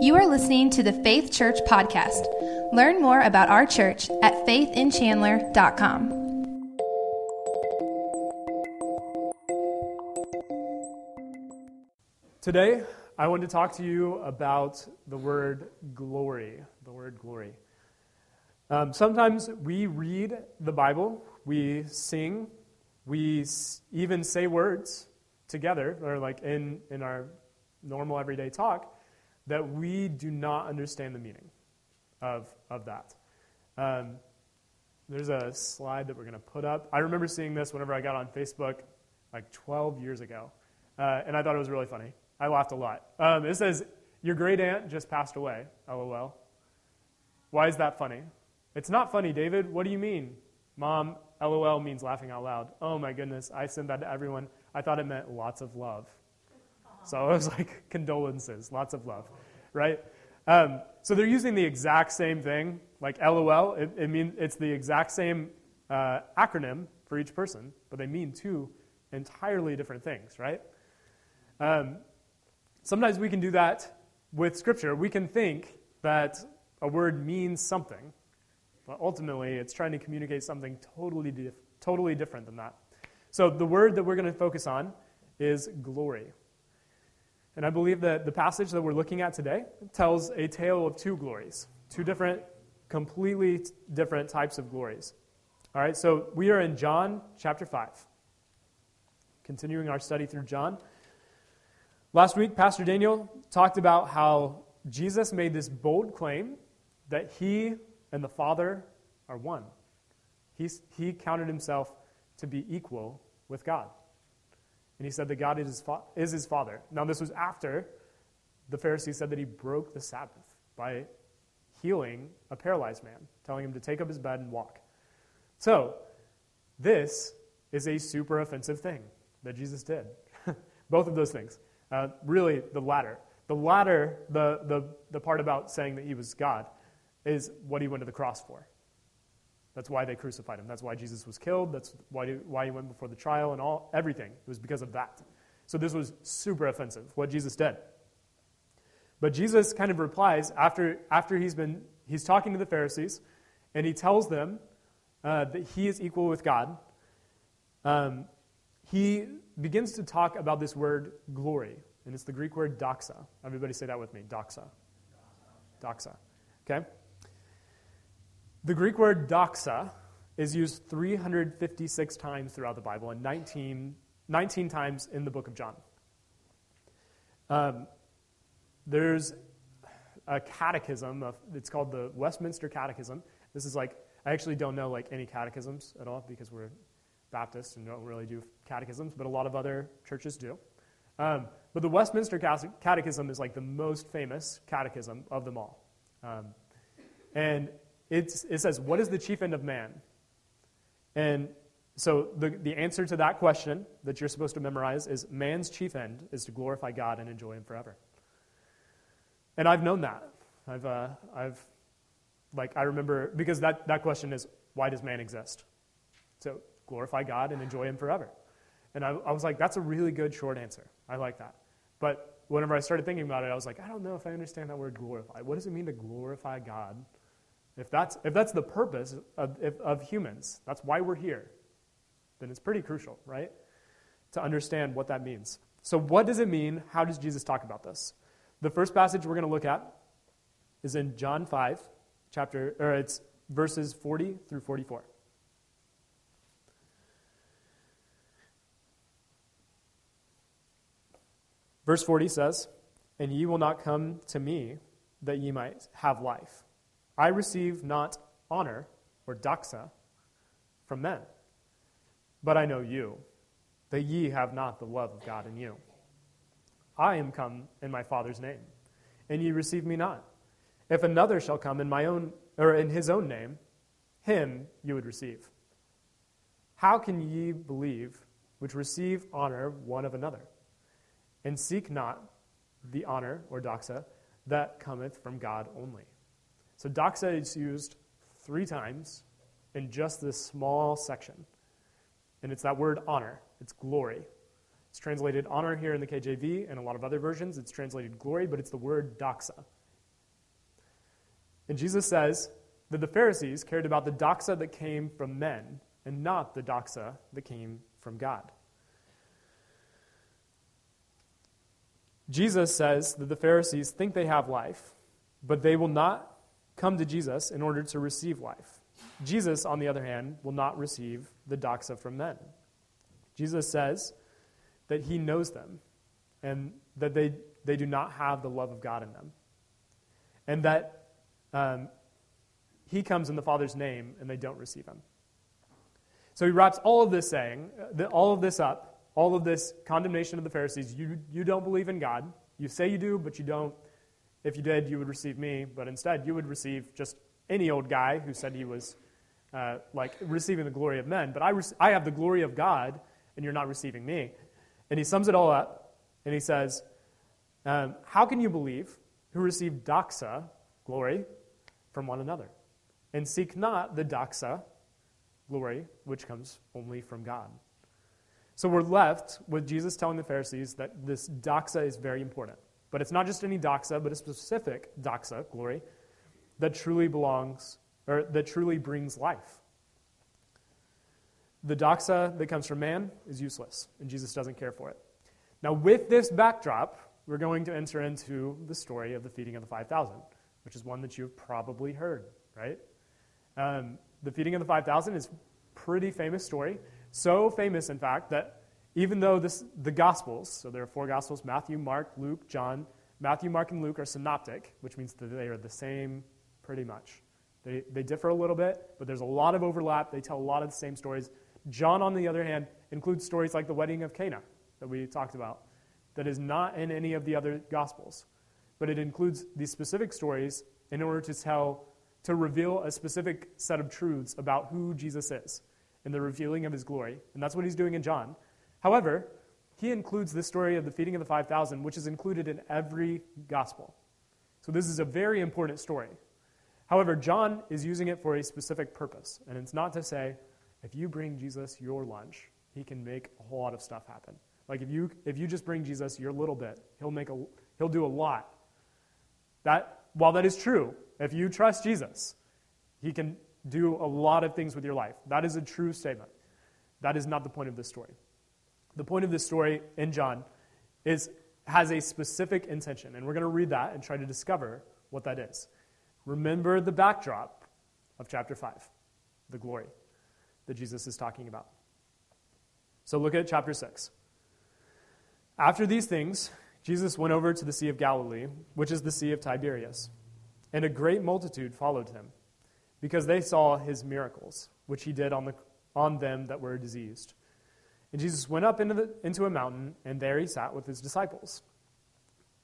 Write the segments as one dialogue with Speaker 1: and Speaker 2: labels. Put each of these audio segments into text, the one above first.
Speaker 1: You are listening to the Faith Church podcast. Learn more about our church at faithinchandler.com.
Speaker 2: Today, I want to talk to you about the word glory. The word glory. Um, sometimes we read the Bible, we sing, we even say words together, or like in, in our normal everyday talk, that we do not understand the meaning of, of that. Um, there's a slide that we're going to put up. I remember seeing this whenever I got on Facebook like 12 years ago, uh, and I thought it was really funny. I laughed a lot. Um, it says, Your great aunt just passed away, lol. Why is that funny? It's not funny, David. What do you mean? Mom, lol means laughing out loud. Oh my goodness, I sent that to everyone. I thought it meant lots of love. So I was like, condolences, lots of love, right? Um, so they're using the exact same thing, like LOL. It, it mean, it's the exact same uh, acronym for each person, but they mean two entirely different things, right? Um, sometimes we can do that with Scripture. We can think that a word means something, but ultimately it's trying to communicate something totally, dif- totally different than that. So the word that we're going to focus on is glory. And I believe that the passage that we're looking at today tells a tale of two glories, two different, completely different types of glories. All right, so we are in John chapter 5, continuing our study through John. Last week, Pastor Daniel talked about how Jesus made this bold claim that he and the Father are one. He's, he counted himself to be equal with God. And he said that God is his, fa- is his father. Now, this was after the Pharisees said that he broke the Sabbath by healing a paralyzed man, telling him to take up his bed and walk. So, this is a super offensive thing that Jesus did. Both of those things. Uh, really, the latter. The latter, the, the, the part about saying that he was God, is what he went to the cross for. That's why they crucified him. That's why Jesus was killed. That's why, why he went before the trial and all everything. It was because of that. So this was super offensive, what Jesus did. But Jesus kind of replies after, after he's been he's talking to the Pharisees, and he tells them uh, that he is equal with God. Um, he begins to talk about this word glory, and it's the Greek word doxa. Everybody say that with me, doxa. Doxa. Okay? The Greek word doxa is used 356 times throughout the Bible and 19, 19 times in the book of John. Um, there's a catechism, of, it's called the Westminster Catechism. This is like, I actually don't know like any catechisms at all because we're Baptists and don't really do catechisms, but a lot of other churches do. Um, but the Westminster Catechism is like the most famous catechism of them all. Um, and it's, it says, What is the chief end of man? And so the, the answer to that question that you're supposed to memorize is man's chief end is to glorify God and enjoy Him forever. And I've known that. I've, uh, I've like, I remember, because that, that question is, why does man exist? So glorify God and enjoy Him forever. And I, I was like, that's a really good short answer. I like that. But whenever I started thinking about it, I was like, I don't know if I understand that word glorify. What does it mean to glorify God if that's, if that's the purpose of, if, of humans, that's why we're here, then it's pretty crucial, right? To understand what that means. So, what does it mean? How does Jesus talk about this? The first passage we're going to look at is in John 5, chapter, or it's verses 40 through 44. Verse 40 says, And ye will not come to me that ye might have life. I receive not honor or doxa from men, but I know you, that ye have not the love of God in you. I am come in my Father's name, and ye receive me not. If another shall come in my own or in his own name, him you would receive. How can ye believe which receive honor one of another, and seek not the honor or doxa that cometh from God only? So doxa is used three times in just this small section. And it's that word honor, it's glory. It's translated honor here in the KJV and a lot of other versions. It's translated glory, but it's the word doxa. And Jesus says that the Pharisees cared about the doxa that came from men and not the doxa that came from God. Jesus says that the Pharisees think they have life, but they will not come to Jesus in order to receive life. Jesus, on the other hand, will not receive the doxa from men. Jesus says that he knows them and that they, they do not have the love of God in them. And that um, he comes in the Father's name and they don't receive him. So he wraps all of this saying, uh, all of this up, all of this condemnation of the Pharisees. You, you don't believe in God. You say you do, but you don't. If you did, you would receive me, but instead you would receive just any old guy who said he was uh, like receiving the glory of men. But I, I have the glory of God, and you're not receiving me. And he sums it all up, and he says, um, How can you believe who receive doxa, glory, from one another? And seek not the doxa, glory, which comes only from God. So we're left with Jesus telling the Pharisees that this doxa is very important. But it's not just any doxa, but a specific doxa, glory, that truly belongs, or that truly brings life. The doxa that comes from man is useless, and Jesus doesn't care for it. Now, with this backdrop, we're going to enter into the story of the feeding of the 5,000, which is one that you've probably heard, right? Um, the feeding of the 5,000 is pretty famous story. So famous, in fact, that even though this, the Gospels, so there are four Gospels Matthew, Mark, Luke, John, Matthew, Mark, and Luke are synoptic, which means that they are the same pretty much. They, they differ a little bit, but there's a lot of overlap. They tell a lot of the same stories. John, on the other hand, includes stories like the wedding of Cana that we talked about, that is not in any of the other Gospels. But it includes these specific stories in order to tell, to reveal a specific set of truths about who Jesus is in the revealing of his glory. And that's what he's doing in John. However, he includes this story of the feeding of the 5,000, which is included in every gospel. So this is a very important story. However, John is using it for a specific purpose. And it's not to say, if you bring Jesus your lunch, he can make a whole lot of stuff happen. Like if you if you just bring Jesus your little bit, he'll make a he'll do a lot. That while that is true, if you trust Jesus, he can do a lot of things with your life. That is a true statement. That is not the point of this story. The point of this story in John is has a specific intention, and we're going to read that and try to discover what that is. Remember the backdrop of chapter 5, the glory that Jesus is talking about. So look at chapter 6. After these things, Jesus went over to the Sea of Galilee, which is the Sea of Tiberias, and a great multitude followed him because they saw his miracles, which he did on, the, on them that were diseased. And Jesus went up into, the, into a mountain, and there he sat with his disciples.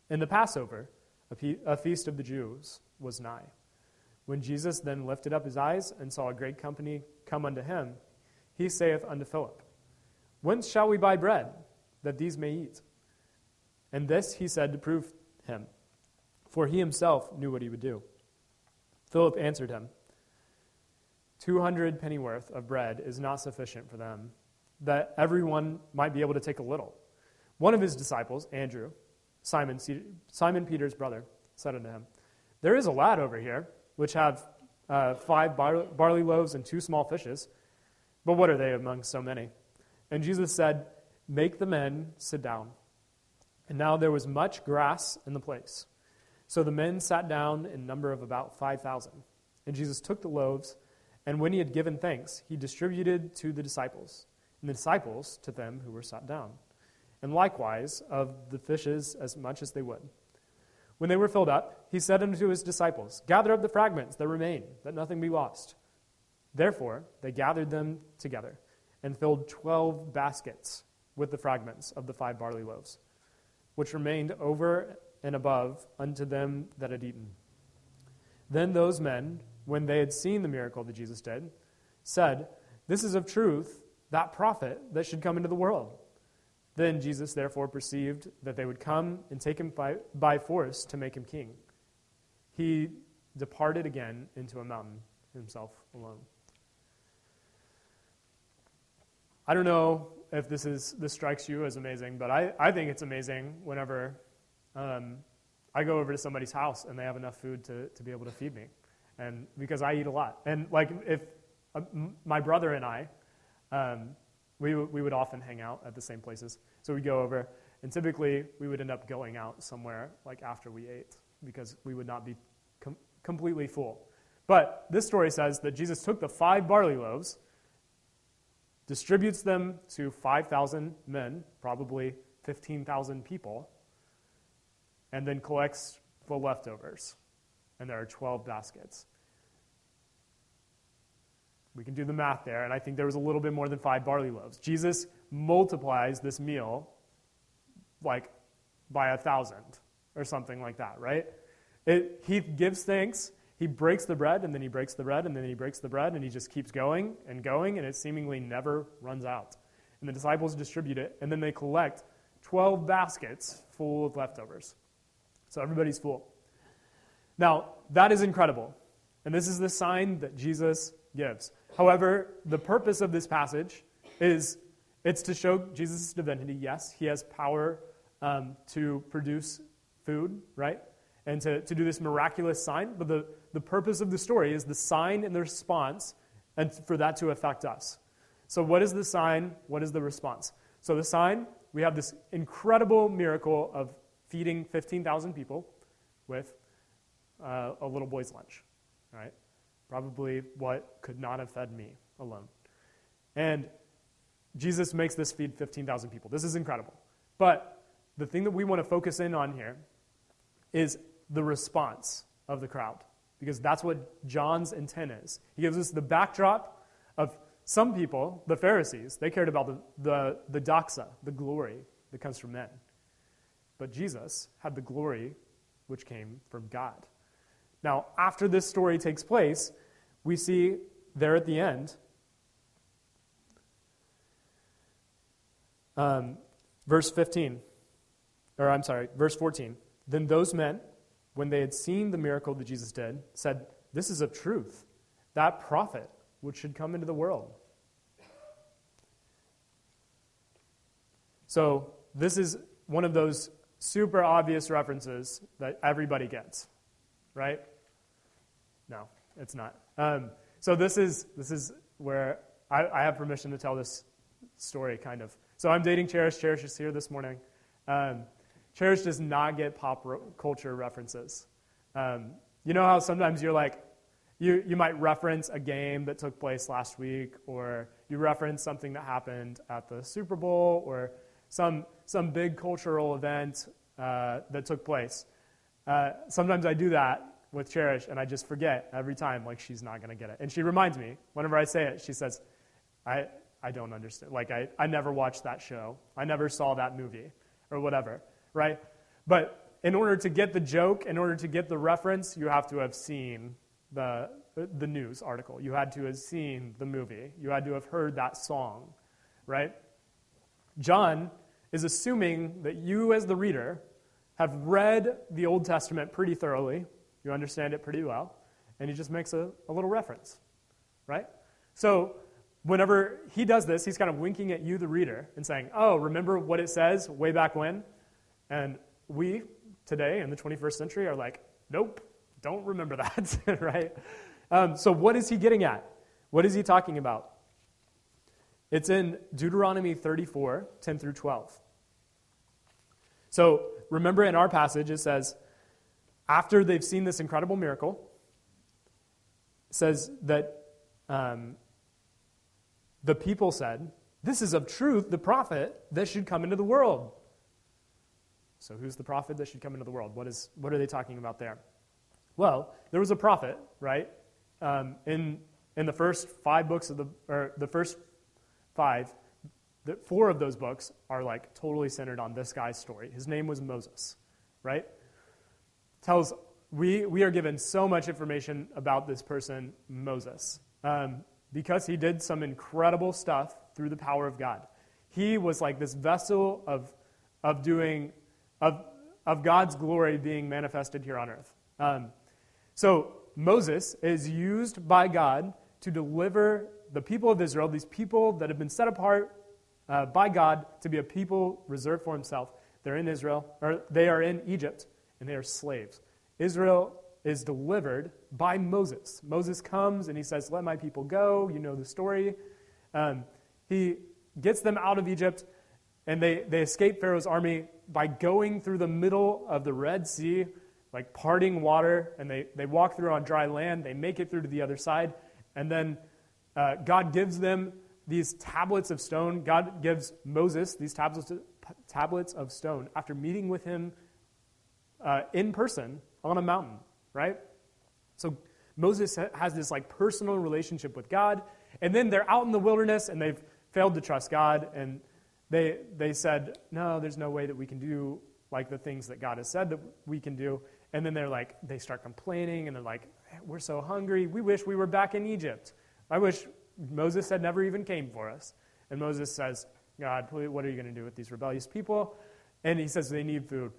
Speaker 2: In the Passover, a, pe- a feast of the Jews, was nigh. When Jesus then lifted up his eyes and saw a great company come unto him, he saith unto Philip, Whence shall we buy bread, that these may eat? And this he said to prove him, for he himself knew what he would do. Philip answered him, 200 pennyworth of bread is not sufficient for them, that everyone might be able to take a little. One of his disciples, Andrew, Simon, Simon Peter's brother, said unto him, There is a lad over here, which have uh, five bar- barley loaves and two small fishes, but what are they among so many? And Jesus said, Make the men sit down. And now there was much grass in the place. So the men sat down in number of about 5,000. And Jesus took the loaves, and when he had given thanks, he distributed to the disciples, and the disciples to them who were sat down, and likewise of the fishes as much as they would. When they were filled up, he said unto his disciples, Gather up the fragments that remain, that nothing be lost. Therefore, they gathered them together, and filled twelve baskets with the fragments of the five barley loaves, which remained over and above unto them that had eaten. Then those men, when they had seen the miracle that Jesus did, said, This is of truth that prophet that should come into the world. Then Jesus therefore perceived that they would come and take him by, by force to make him king. He departed again into a mountain himself alone. I don't know if this is this strikes you as amazing, but I, I think it's amazing whenever um, I go over to somebody's house and they have enough food to, to be able to feed me. and because I eat a lot. And like if uh, my brother and I, um, we, we would often hang out at the same places. So we'd go over, and typically we would end up going out somewhere like after we ate because we would not be com- completely full. But this story says that Jesus took the five barley loaves, distributes them to 5,000 men, probably 15,000 people, and then collects the leftovers. And there are 12 baskets. We can do the math there, and I think there was a little bit more than five barley loaves. Jesus multiplies this meal like by a thousand or something like that, right? It, he gives thanks, he breaks the bread, and then he breaks the bread, and then he breaks the bread, and he just keeps going and going, and it seemingly never runs out. And the disciples distribute it, and then they collect 12 baskets full of leftovers. So everybody's full. Now, that is incredible. And this is the sign that Jesus gives. However, the purpose of this passage is it's to show Jesus' divinity. Yes, he has power um, to produce food, right? And to, to do this miraculous sign. But the, the purpose of the story is the sign and the response, and for that to affect us. So, what is the sign? What is the response? So, the sign, we have this incredible miracle of feeding 15,000 people with uh, a little boy's lunch, right? Probably what could not have fed me alone. And Jesus makes this feed 15,000 people. This is incredible. But the thing that we want to focus in on here is the response of the crowd, because that's what John's intent is. He gives us the backdrop of some people, the Pharisees, they cared about the, the, the doxa, the glory that comes from men. But Jesus had the glory which came from God. Now, after this story takes place, we see there at the end, um, verse 15, or I'm sorry, verse 14. Then those men, when they had seen the miracle that Jesus did, said, This is a truth, that prophet which should come into the world. So, this is one of those super obvious references that everybody gets, right? No, it's not. Um, so this is this is where I, I, have permission to tell this story, kind of. So I'm dating Cherish. Cherish is here this morning. Um, Cherish does not get pop culture references. Um, you know how sometimes you're like, you, you might reference a game that took place last week, or you reference something that happened at the Super Bowl, or some, some big cultural event uh, that took place. Uh, sometimes I do that with Cherish, and I just forget every time, like, she's not going to get it. And she reminds me, whenever I say it, she says, I, I don't understand. Like, I, I never watched that show. I never saw that movie, or whatever, right? But in order to get the joke, in order to get the reference, you have to have seen the, the news article. You had to have seen the movie. You had to have heard that song, right? John is assuming that you, as the reader, have read the Old Testament pretty thoroughly, you understand it pretty well, and he just makes a, a little reference, right? So, whenever he does this, he's kind of winking at you, the reader, and saying, Oh, remember what it says way back when? And we, today in the 21st century, are like, Nope, don't remember that, right? Um, so, what is he getting at? What is he talking about? It's in Deuteronomy 34, 10 through 12. So, remember in our passage, it says, after they've seen this incredible miracle, says that um, the people said, This is of truth the prophet that should come into the world. So, who's the prophet that should come into the world? What, is, what are they talking about there? Well, there was a prophet, right? Um, in, in the first five books of the, or the first five, the, four of those books are like totally centered on this guy's story. His name was Moses, right? Tells we, we are given so much information about this person, Moses, um, because he did some incredible stuff through the power of God. He was like this vessel of, of doing, of, of God's glory being manifested here on earth. Um, so Moses is used by God to deliver the people of Israel, these people that have been set apart uh, by God to be a people reserved for himself. They're in Israel, or they are in Egypt and they are slaves. Israel is delivered by Moses. Moses comes and he says, Let my people go. You know the story. Um, he gets them out of Egypt, and they, they escape Pharaoh's army by going through the middle of the Red Sea, like parting water, and they, they walk through on dry land. They make it through to the other side, and then uh, God gives them these tablets of stone. God gives Moses these tablets, tablets of stone after meeting with him uh, in person on a mountain, right? So Moses has this like personal relationship with God, and then they're out in the wilderness and they've failed to trust God, and they, they said, No, there's no way that we can do like the things that God has said that we can do. And then they're like, they start complaining and they're like, We're so hungry. We wish we were back in Egypt. I wish Moses had never even came for us. And Moses says, God, what are you going to do with these rebellious people? And he says they need food.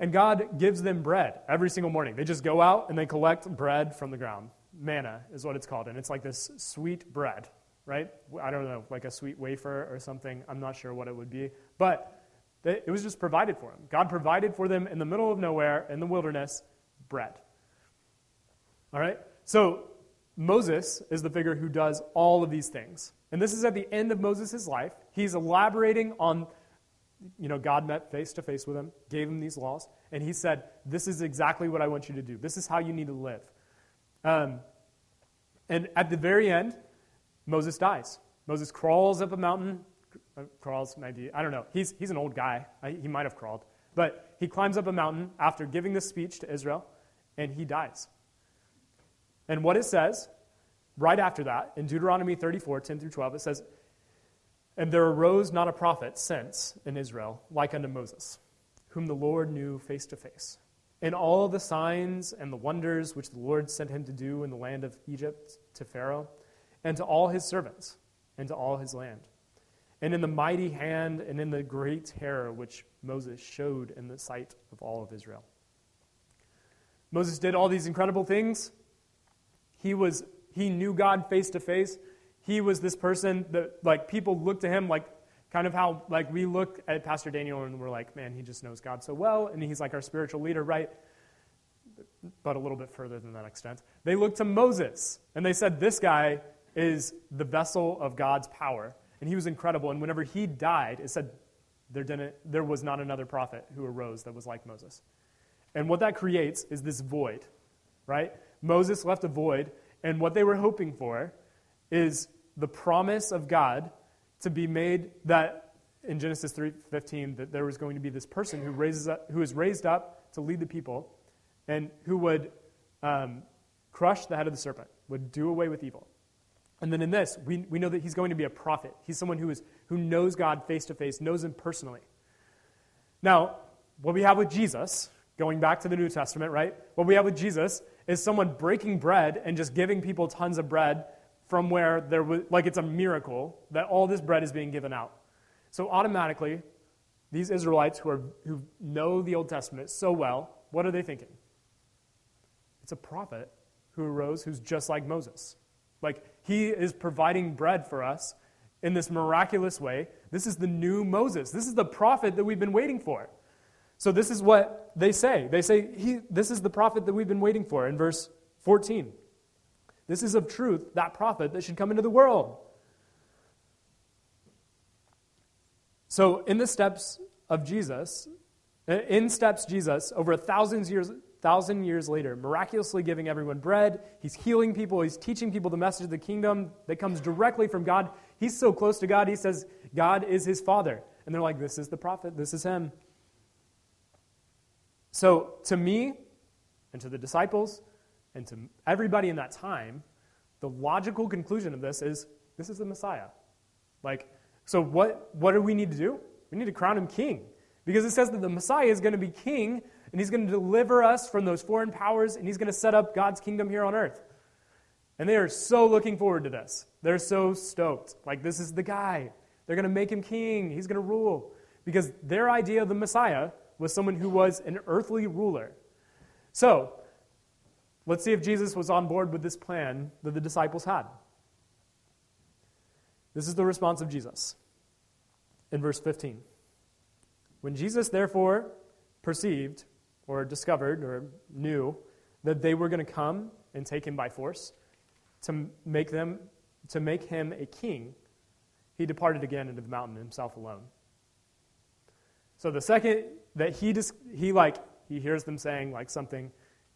Speaker 2: And God gives them bread every single morning. They just go out and they collect bread from the ground. Manna is what it's called. And it's like this sweet bread, right? I don't know, like a sweet wafer or something. I'm not sure what it would be. But it was just provided for them. God provided for them in the middle of nowhere, in the wilderness, bread. All right? So Moses is the figure who does all of these things. And this is at the end of Moses' life. He's elaborating on, you know, God met face to face with him, gave him these laws, and he said, This is exactly what I want you to do. This is how you need to live. Um, and at the very end, Moses dies. Moses crawls up a mountain, uh, crawls maybe, I don't know. He's, he's an old guy. He might have crawled. But he climbs up a mountain after giving this speech to Israel, and he dies. And what it says right after that, in Deuteronomy 34, 10 through 12, it says, And there arose not a prophet since in Israel like unto Moses, whom the Lord knew face to face. In all the signs and the wonders which the Lord sent him to do in the land of Egypt to Pharaoh, and to all his servants, and to all his land. And in the mighty hand and in the great terror which Moses showed in the sight of all of Israel. Moses did all these incredible things he was he knew God face to face. He was this person that like people looked to him like kind of how like we look at Pastor Daniel and we're like, man, he just knows God so well, and he's like our spiritual leader, right? But a little bit further than that extent. They looked to Moses and they said, This guy is the vessel of God's power. And he was incredible. And whenever he died, it said there, didn't, there was not another prophet who arose that was like Moses. And what that creates is this void, right? Moses left a void, and what they were hoping for is the promise of God to be made that in Genesis 3:15 that there was going to be this person who raises up, who is raised up to lead the people and who would um, crush the head of the serpent, would do away with evil. And then in this, we, we know that he's going to be a prophet. He's someone who, is, who knows God face to face, knows him personally. Now, what we have with Jesus, going back to the New Testament, right? What we have with Jesus is someone breaking bread and just giving people tons of bread from where there was, like it's a miracle that all this bread is being given out. So automatically, these Israelites who, are, who know the Old Testament so well, what are they thinking? It's a prophet who arose who's just like Moses. Like, he is providing bread for us in this miraculous way. This is the new Moses. This is the prophet that we've been waiting for. So, this is what they say. They say, he, This is the prophet that we've been waiting for in verse 14. This is of truth that prophet that should come into the world. So, in the steps of Jesus, in steps Jesus, over a thousand years, thousand years later, miraculously giving everyone bread. He's healing people. He's teaching people the message of the kingdom that comes directly from God. He's so close to God, he says God is his father. And they're like, This is the prophet, this is him. So, to me, and to the disciples, and to everybody in that time, the logical conclusion of this is this is the Messiah. Like, so what, what do we need to do? We need to crown him king. Because it says that the Messiah is going to be king, and he's going to deliver us from those foreign powers, and he's going to set up God's kingdom here on earth. And they are so looking forward to this. They're so stoked. Like, this is the guy. They're going to make him king. He's going to rule. Because their idea of the Messiah was someone who was an earthly ruler. So, let's see if Jesus was on board with this plan that the disciples had. This is the response of Jesus in verse 15. When Jesus, therefore, perceived or discovered or knew that they were going to come and take him by force to make them to make him a king, he departed again into the mountain himself alone. So the second that he just he like he hears them saying like something,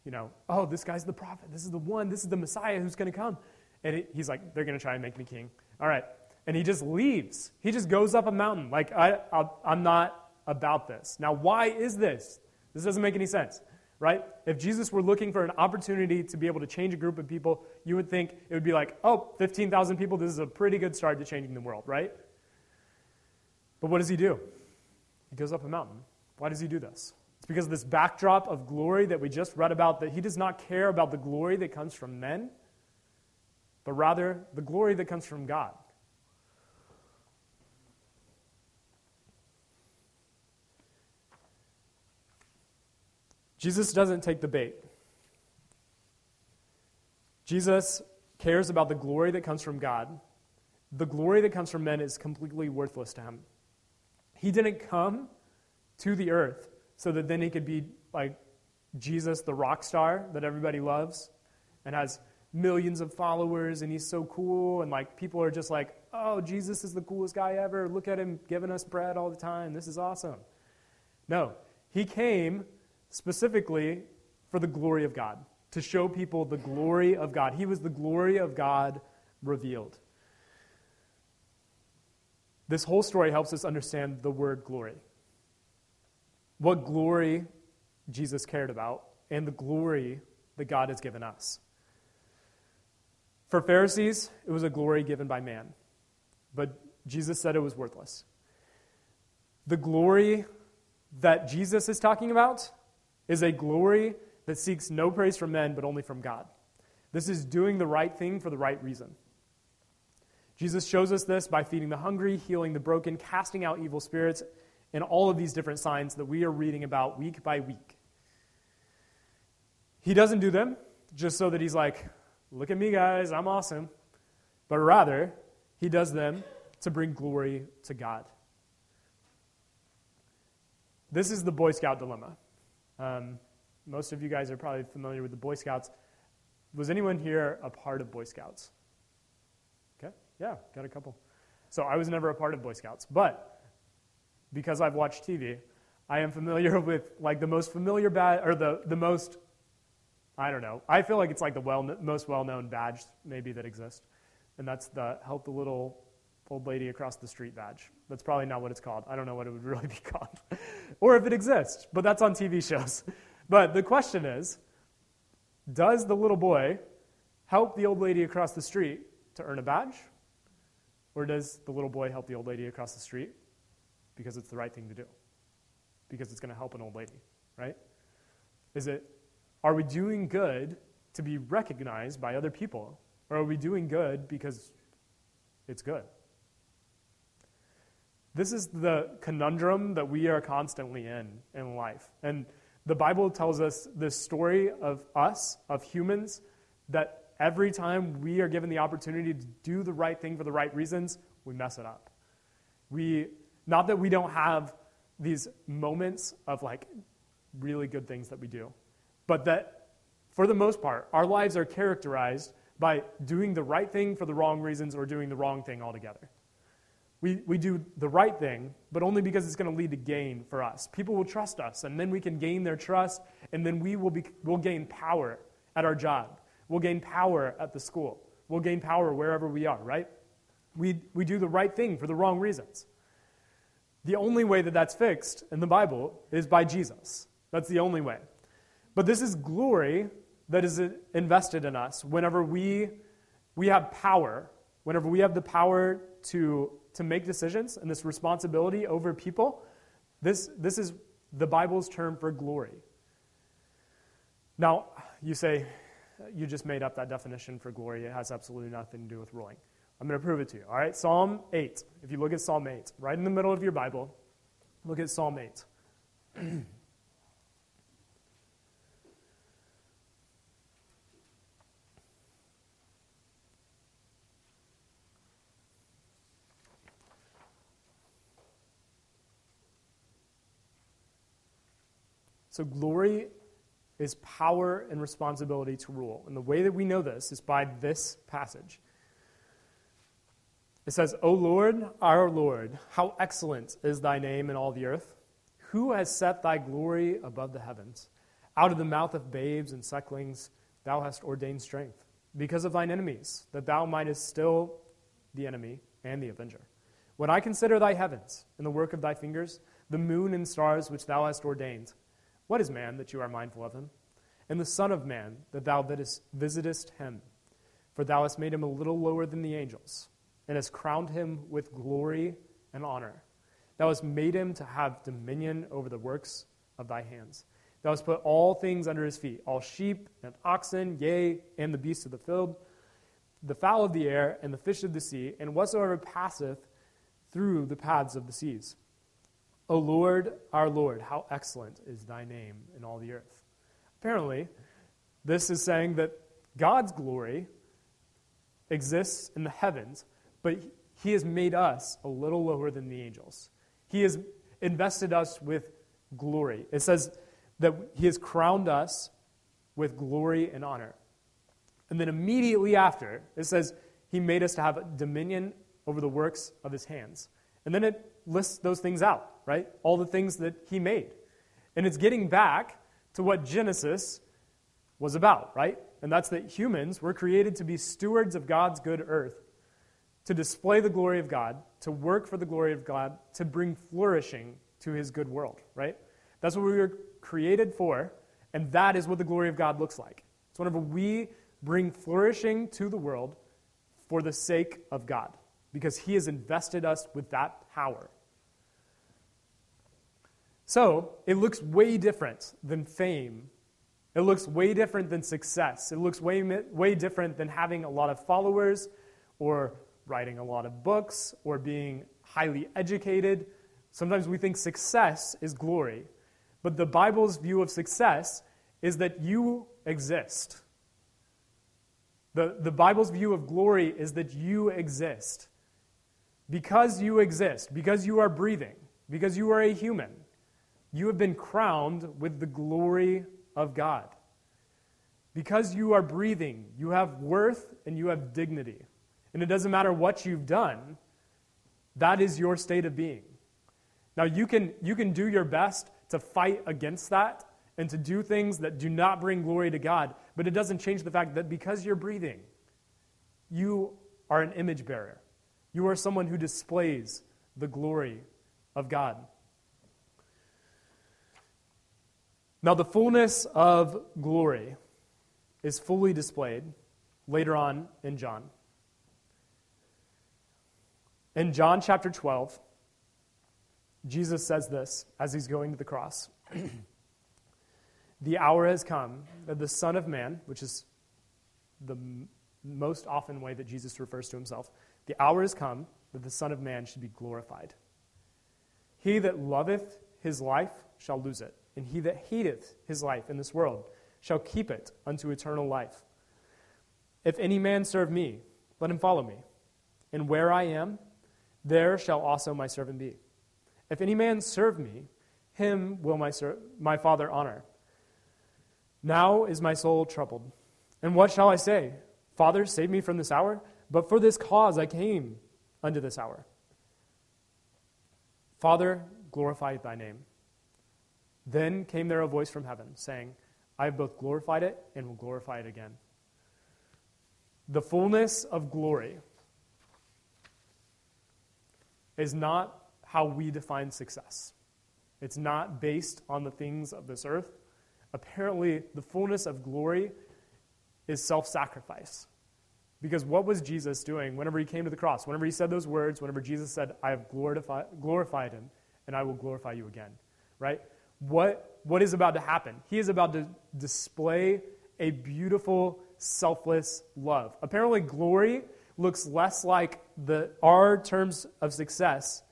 Speaker 2: you know, oh this guy's the prophet, this is the one, this is the Messiah who's going to come, and it, he's like they're going to try and make me king. All right, and he just leaves. He just goes up a mountain. Like I i I'm not about this. Now why is this? This doesn't make any sense right? If Jesus were looking for an opportunity to be able to change a group of people, you would think it would be like, oh, 15,000 people, this is a pretty good start to changing the world, right? But what does he do? He goes up a mountain. Why does he do this? It's because of this backdrop of glory that we just read about, that he does not care about the glory that comes from men, but rather the glory that comes from God. Jesus doesn't take the bait. Jesus cares about the glory that comes from God. The glory that comes from men is completely worthless to him. He didn't come to the earth so that then he could be like Jesus, the rock star that everybody loves and has millions of followers and he's so cool and like people are just like, "Oh, Jesus is the coolest guy ever. Look at him giving us bread all the time. This is awesome." No. He came specifically for the glory of God, to show people the glory of God. He was the glory of God revealed. This whole story helps us understand the word glory. What glory Jesus cared about, and the glory that God has given us. For Pharisees, it was a glory given by man, but Jesus said it was worthless. The glory that Jesus is talking about is a glory that seeks no praise from men, but only from God. This is doing the right thing for the right reason. Jesus shows us this by feeding the hungry, healing the broken, casting out evil spirits, and all of these different signs that we are reading about week by week. He doesn't do them just so that he's like, look at me, guys, I'm awesome. But rather, he does them to bring glory to God. This is the Boy Scout dilemma. Um, most of you guys are probably familiar with the Boy Scouts. Was anyone here a part of Boy Scouts? Okay, yeah, got a couple. So I was never a part of Boy Scouts, but because I've watched TV, I am familiar with like the most familiar badge or the, the most I don't know. I feel like it's like the well, most well-known badge maybe that exists, and that's the help the little old lady across the street badge. That's probably not what it's called. I don't know what it would really be called, or if it exists, but that's on TV shows. But the question is Does the little boy help the old lady across the street to earn a badge? Or does the little boy help the old lady across the street because it's the right thing to do? Because it's going to help an old lady, right? Is it, are we doing good to be recognized by other people? Or are we doing good because it's good? This is the conundrum that we are constantly in in life. And the Bible tells us this story of us, of humans, that every time we are given the opportunity to do the right thing for the right reasons, we mess it up. We, not that we don't have these moments of like really good things that we do, but that for the most part, our lives are characterized by doing the right thing for the wrong reasons or doing the wrong thing altogether. We, we do the right thing, but only because it's going to lead to gain for us. People will trust us, and then we can gain their trust, and then we will be, we'll gain power at our job. We'll gain power at the school. We'll gain power wherever we are, right? We, we do the right thing for the wrong reasons. The only way that that's fixed in the Bible is by Jesus. That's the only way. But this is glory that is invested in us whenever we, we have power, whenever we have the power to to make decisions and this responsibility over people, this, this is the Bible's term for glory. Now, you say, you just made up that definition for glory. It has absolutely nothing to do with ruling. I'm going to prove it to you. All right, Psalm 8. If you look at Psalm 8, right in the middle of your Bible, look at Psalm 8. So, glory is power and responsibility to rule. And the way that we know this is by this passage. It says, O Lord, our Lord, how excellent is thy name in all the earth. Who has set thy glory above the heavens? Out of the mouth of babes and sucklings thou hast ordained strength, because of thine enemies, that thou mightest still the enemy and the avenger. When I consider thy heavens and the work of thy fingers, the moon and stars which thou hast ordained, what is man that you are mindful of him? And the Son of Man that thou visitest him? For thou hast made him a little lower than the angels, and has crowned him with glory and honor. Thou hast made him to have dominion over the works of thy hands. Thou hast put all things under his feet, all sheep and oxen, yea, and the beasts of the field, the fowl of the air, and the fish of the sea, and whatsoever passeth through the paths of the seas. O Lord, our Lord, how excellent is thy name in all the earth. Apparently, this is saying that God's glory exists in the heavens, but he has made us a little lower than the angels. He has invested us with glory. It says that he has crowned us with glory and honor. And then immediately after, it says he made us to have dominion over the works of his hands. And then it lists those things out, right? All the things that he made. And it's getting back to what Genesis was about, right? And that's that humans were created to be stewards of God's good earth, to display the glory of God, to work for the glory of God, to bring flourishing to his good world, right? That's what we were created for, and that is what the glory of God looks like. It's whenever we bring flourishing to the world for the sake of God, because he has invested us with that power. So, it looks way different than fame. It looks way different than success. It looks way, way different than having a lot of followers or writing a lot of books or being highly educated. Sometimes we think success is glory. But the Bible's view of success is that you exist. The, the Bible's view of glory is that you exist. Because you exist, because you are breathing, because you are a human, you have been crowned with the glory of God. Because you are breathing, you have worth and you have dignity. And it doesn't matter what you've done, that is your state of being. Now, you can, you can do your best to fight against that and to do things that do not bring glory to God, but it doesn't change the fact that because you're breathing, you are an image bearer. You are someone who displays the glory of God. Now, the fullness of glory is fully displayed later on in John. In John chapter 12, Jesus says this as he's going to the cross The hour has come that the Son of Man, which is the most often way that Jesus refers to himself, the hour has come that the Son of Man should be glorified. He that loveth his life shall lose it and he that hateth his life in this world shall keep it unto eternal life. If any man serve me, let him follow me. And where I am, there shall also my servant be. If any man serve me, him will my, ser- my Father honor. Now is my soul troubled. And what shall I say? Father, save me from this hour? But for this cause I came unto this hour. Father, glorify thy name. Then came there a voice from heaven, saying, I have both glorified it and will glorify it again. The fullness of glory is not how we define success. It's not based on the things of this earth. Apparently, the fullness of glory is self sacrifice. Because what was Jesus doing whenever he came to the cross? Whenever he said those words, whenever Jesus said, I have glorified, glorified him and I will glorify you again, right? what, what is about to happen. He is about to display a beautiful, selfless love. Apparently, glory looks less like the, our terms of success,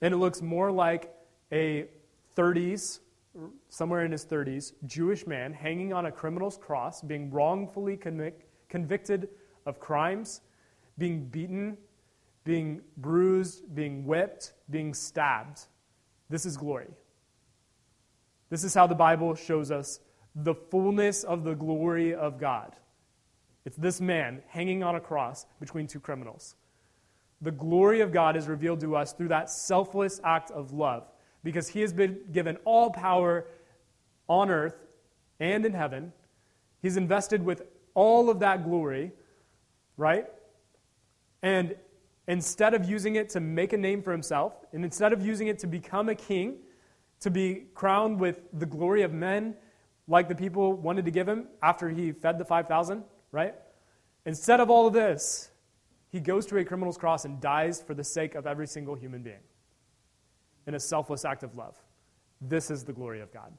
Speaker 2: and it looks more like a 30s, somewhere in his 30s, Jewish man hanging on a criminal's cross, being wrongfully convic- convicted of crimes, being beaten, being bruised, being whipped, being stabbed. This is glory. This is how the Bible shows us the fullness of the glory of God. It's this man hanging on a cross between two criminals. The glory of God is revealed to us through that selfless act of love because he has been given all power on earth and in heaven. He's invested with all of that glory, right? And instead of using it to make a name for himself, and instead of using it to become a king, to be crowned with the glory of men like the people wanted to give him after he fed the 5,000, right? Instead of all of this, he goes to a criminal's cross and dies for the sake of every single human being in a selfless act of love. This is the glory of God.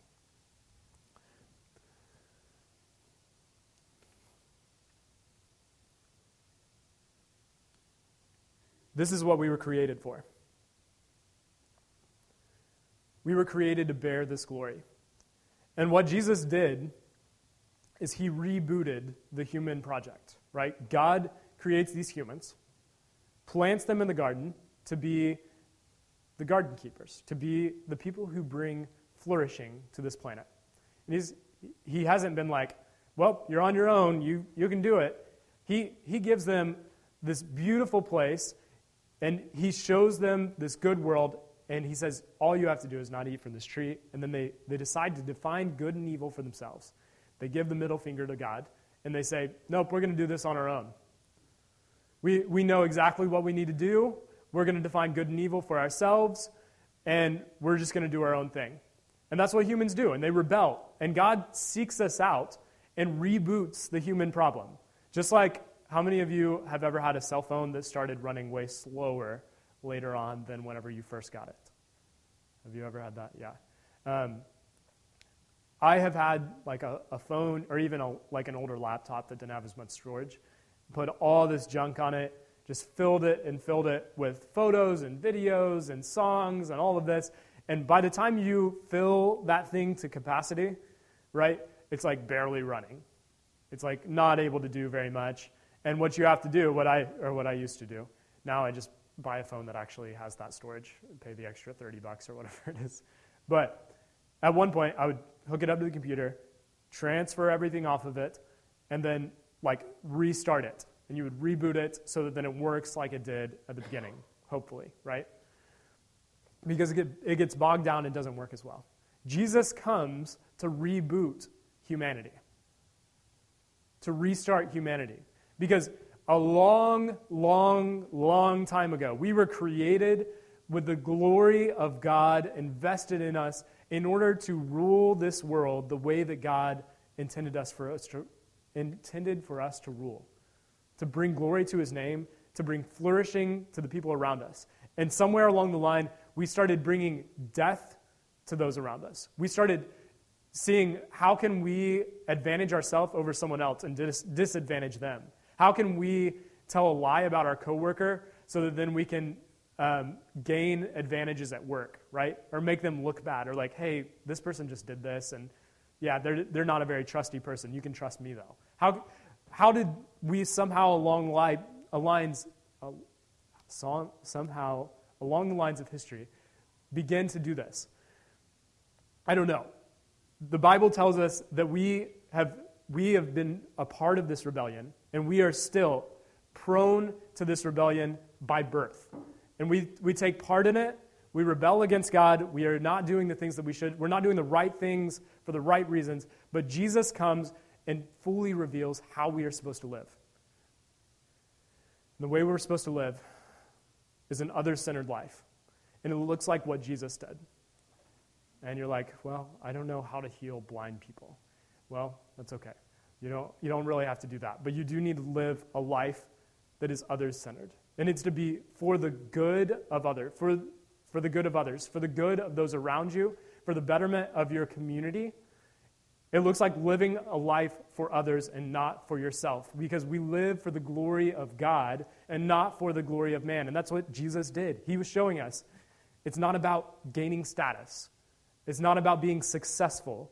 Speaker 2: This is what we were created for. We were created to bear this glory. And what Jesus did is he rebooted the human project, right? God creates these humans, plants them in the garden to be the garden keepers, to be the people who bring flourishing to this planet. And he's, he hasn't been like, well, you're on your own, you, you can do it. He, he gives them this beautiful place, and he shows them this good world, and he says, all you have to do is not eat from this tree. And then they, they decide to define good and evil for themselves. They give the middle finger to God, and they say, nope, we're going to do this on our own. We, we know exactly what we need to do. We're going to define good and evil for ourselves, and we're just going to do our own thing. And that's what humans do, and they rebel. And God seeks us out and reboots the human problem. Just like how many of you have ever had a cell phone that started running way slower later on than whenever you first got it? Have you ever had that? Yeah. Um, I have had like a, a phone or even a, like an older laptop that didn't have as much storage, put all this junk on it, just filled it and filled it with photos and videos and songs and all of this. And by the time you fill that thing to capacity, right, it's like barely running. It's like not able to do very much. And what you have to do, what I or what I used to do, now I just buy a phone that actually has that storage, pay the extra 30 bucks or whatever it is. But at one point, I would hook it up to the computer, transfer everything off of it, and then like restart it and you would reboot it so that then it works like it did at the beginning, hopefully, right? Because it, it gets bogged down and doesn't work as well. Jesus comes to reboot humanity, to restart humanity. Because a long, long, long time ago, we were created with the glory of God invested in us in order to rule this world the way that God intended us for us to, intended for us to rule to bring glory to his name, to bring flourishing to the people around us. And somewhere along the line, we started bringing death to those around us. We started seeing how can we advantage ourselves over someone else and dis- disadvantage them? How can we tell a lie about our coworker so that then we can um, gain advantages at work, right? Or make them look bad, or like, hey, this person just did this, and yeah, they're, they're not a very trusty person. You can trust me, though. How, how did we somehow along the lines, uh, somehow along the lines of history, begin to do this? I don't know. The Bible tells us that we have, we have been a part of this rebellion, and we are still prone to this rebellion by birth. And we, we take part in it. We rebel against God. We are not doing the things that we should. We're not doing the right things for the right reasons. But Jesus comes and fully reveals how we are supposed to live. And the way we're supposed to live is an other centered life. And it looks like what Jesus did. And you're like, well, I don't know how to heal blind people. Well, that's okay. You don't, you don't really have to do that. But you do need to live a life that is others centered. It needs to be for the good of others, for, for the good of others, for the good of those around you, for the betterment of your community, it looks like living a life for others and not for yourself because we live for the glory of God and not for the glory of man. And that's what Jesus did. He was showing us it's not about gaining status, it's not about being successful.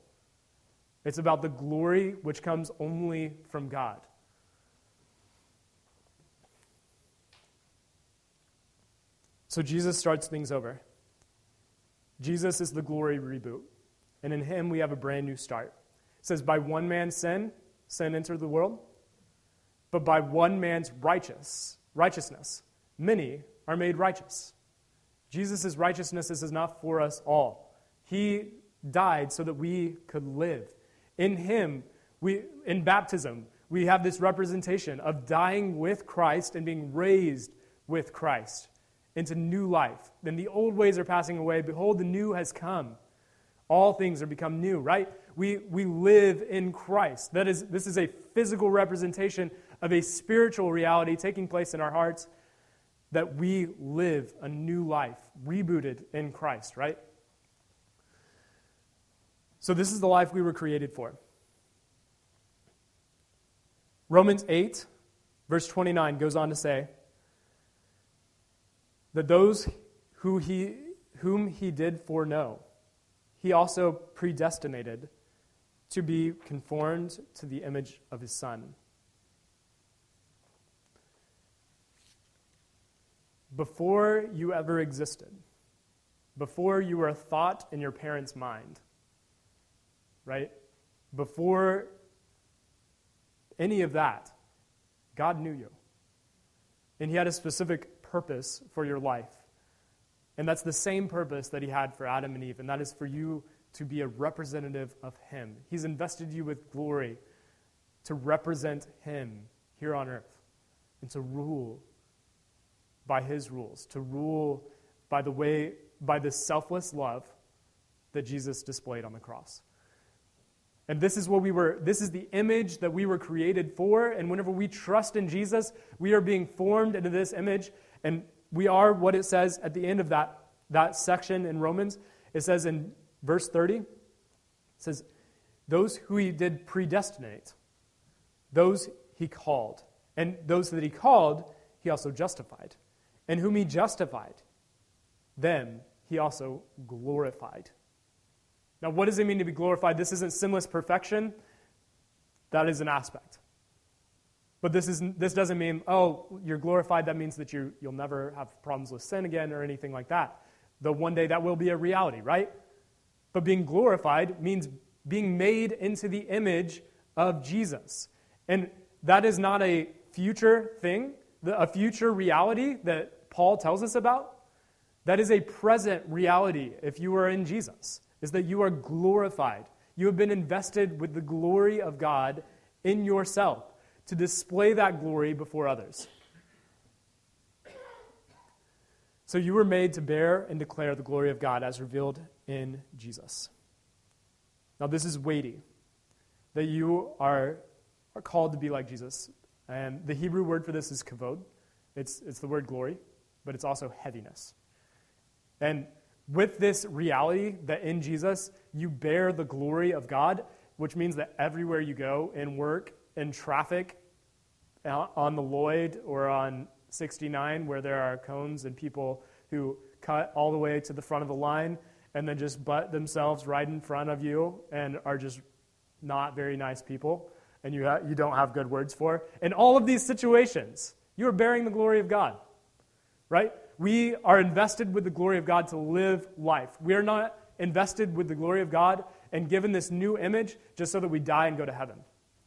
Speaker 2: It's about the glory which comes only from God. So Jesus starts things over. Jesus is the glory reboot. And in him, we have a brand new start. It says, By one man's sin, sin entered the world, but by one man's righteous, righteousness, many are made righteous. Jesus' righteousness is enough for us all. He died so that we could live. In Him, we, in baptism, we have this representation of dying with Christ and being raised with Christ into new life. Then the old ways are passing away. Behold, the new has come. All things are become new, right? We, we live in Christ. That is, this is a physical representation of a spiritual reality taking place in our hearts that we live a new life, rebooted in Christ, right? So, this is the life we were created for. Romans 8, verse 29 goes on to say that those who he, whom he did foreknow, he also predestinated to be conformed to the image of his Son before you ever existed, before you were a thought in your parents' mind, right? Before any of that, God knew you. And He had a specific purpose for your life. And that's the same purpose that He had for Adam and Eve, and that is for you to be a representative of Him. He's invested you with glory to represent Him here on earth and to rule by his rules, to rule by the way, by the selfless love that Jesus displayed on the cross. And this is what we were, this is the image that we were created for. And whenever we trust in Jesus, we are being formed into this image. And we are what it says at the end of that, that section in Romans. It says in verse 30, it says, Those who he did predestinate, those he called. And those that he called, he also justified. And whom he justified, them he also glorified. Now, what does it mean to be glorified? This isn't sinless perfection. That is an aspect. But this, is, this doesn't mean, oh, you're glorified. That means that you, you'll never have problems with sin again or anything like that. Though one day that will be a reality, right? But being glorified means being made into the image of Jesus. And that is not a future thing, a future reality that Paul tells us about, that is a present reality if you are in Jesus, is that you are glorified. You have been invested with the glory of God in yourself to display that glory before others. So you were made to bear and declare the glory of God as revealed in Jesus. Now, this is weighty, that you are, are called to be like Jesus. And the Hebrew word for this is kavod, it's, it's the word glory but it's also heaviness. And with this reality that in Jesus you bear the glory of God, which means that everywhere you go in work, in traffic, on the Lloyd or on 69, where there are cones and people who cut all the way to the front of the line and then just butt themselves right in front of you and are just not very nice people and you, ha- you don't have good words for. In all of these situations, you are bearing the glory of God right? We are invested with the glory of God to live life. We are not invested with the glory of God and given this new image just so that we die and go to heaven,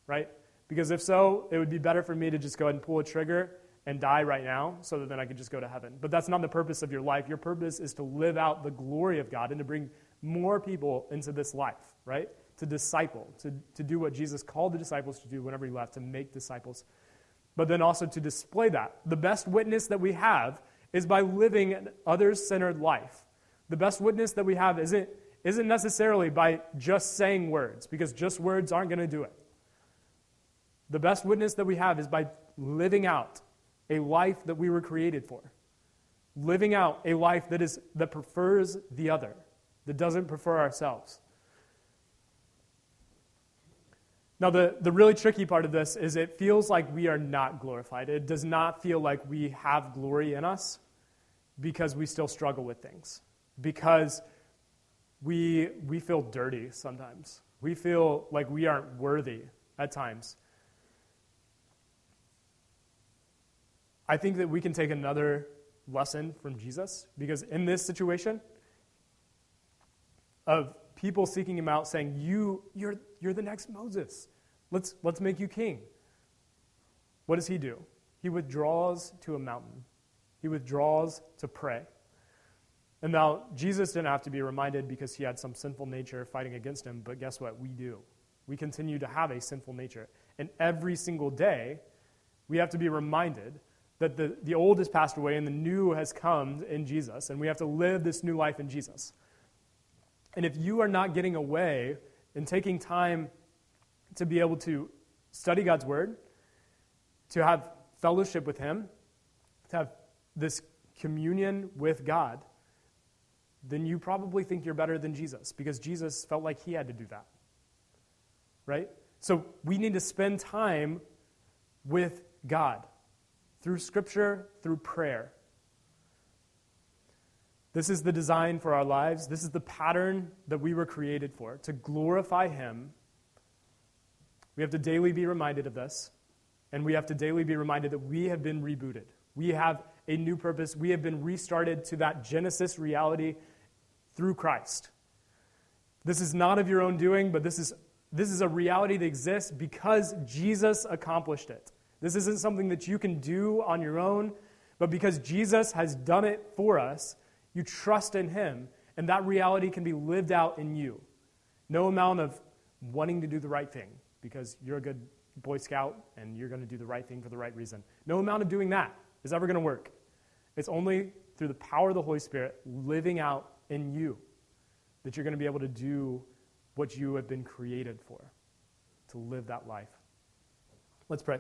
Speaker 2: right? Because if so, it would be better for me to just go ahead and pull a trigger and die right now so that then I could just go to heaven. But that's not the purpose of your life. Your purpose is to live out the glory of God and to bring more people into this life, right? To disciple, to, to do what Jesus called the disciples to do whenever he left, to make disciples. But then also to display that. The best witness that we have is by living an others centered life. The best witness that we have isn't, isn't necessarily by just saying words, because just words aren't going to do it. The best witness that we have is by living out a life that we were created for. Living out a life that, is, that prefers the other, that doesn't prefer ourselves. Now, the, the really tricky part of this is it feels like we are not glorified. It does not feel like we have glory in us because we still struggle with things, because we, we feel dirty sometimes. We feel like we aren't worthy at times. I think that we can take another lesson from Jesus because in this situation of people seeking him out saying, you, you're, you're the next Moses. Let's, let's make you king. What does he do? He withdraws to a mountain. He withdraws to pray. And now, Jesus didn't have to be reminded because he had some sinful nature fighting against him, but guess what? We do. We continue to have a sinful nature. And every single day, we have to be reminded that the, the old has passed away and the new has come in Jesus, and we have to live this new life in Jesus. And if you are not getting away and taking time to be able to study God's Word, to have fellowship with Him, to have this communion with God, then you probably think you're better than Jesus because Jesus felt like He had to do that. Right? So we need to spend time with God through Scripture, through prayer. This is the design for our lives. This is the pattern that we were created for to glorify Him. We have to daily be reminded of this, and we have to daily be reminded that we have been rebooted. We have a new purpose. We have been restarted to that Genesis reality through Christ. This is not of your own doing, but this is, this is a reality that exists because Jesus accomplished it. This isn't something that you can do on your own, but because Jesus has done it for us, you trust in Him, and that reality can be lived out in you. No amount of wanting to do the right thing because you're a good Boy Scout and you're going to do the right thing for the right reason. No amount of doing that is ever going to work. It's only through the power of the Holy Spirit living out in you that you're going to be able to do what you have been created for, to live that life. Let's pray.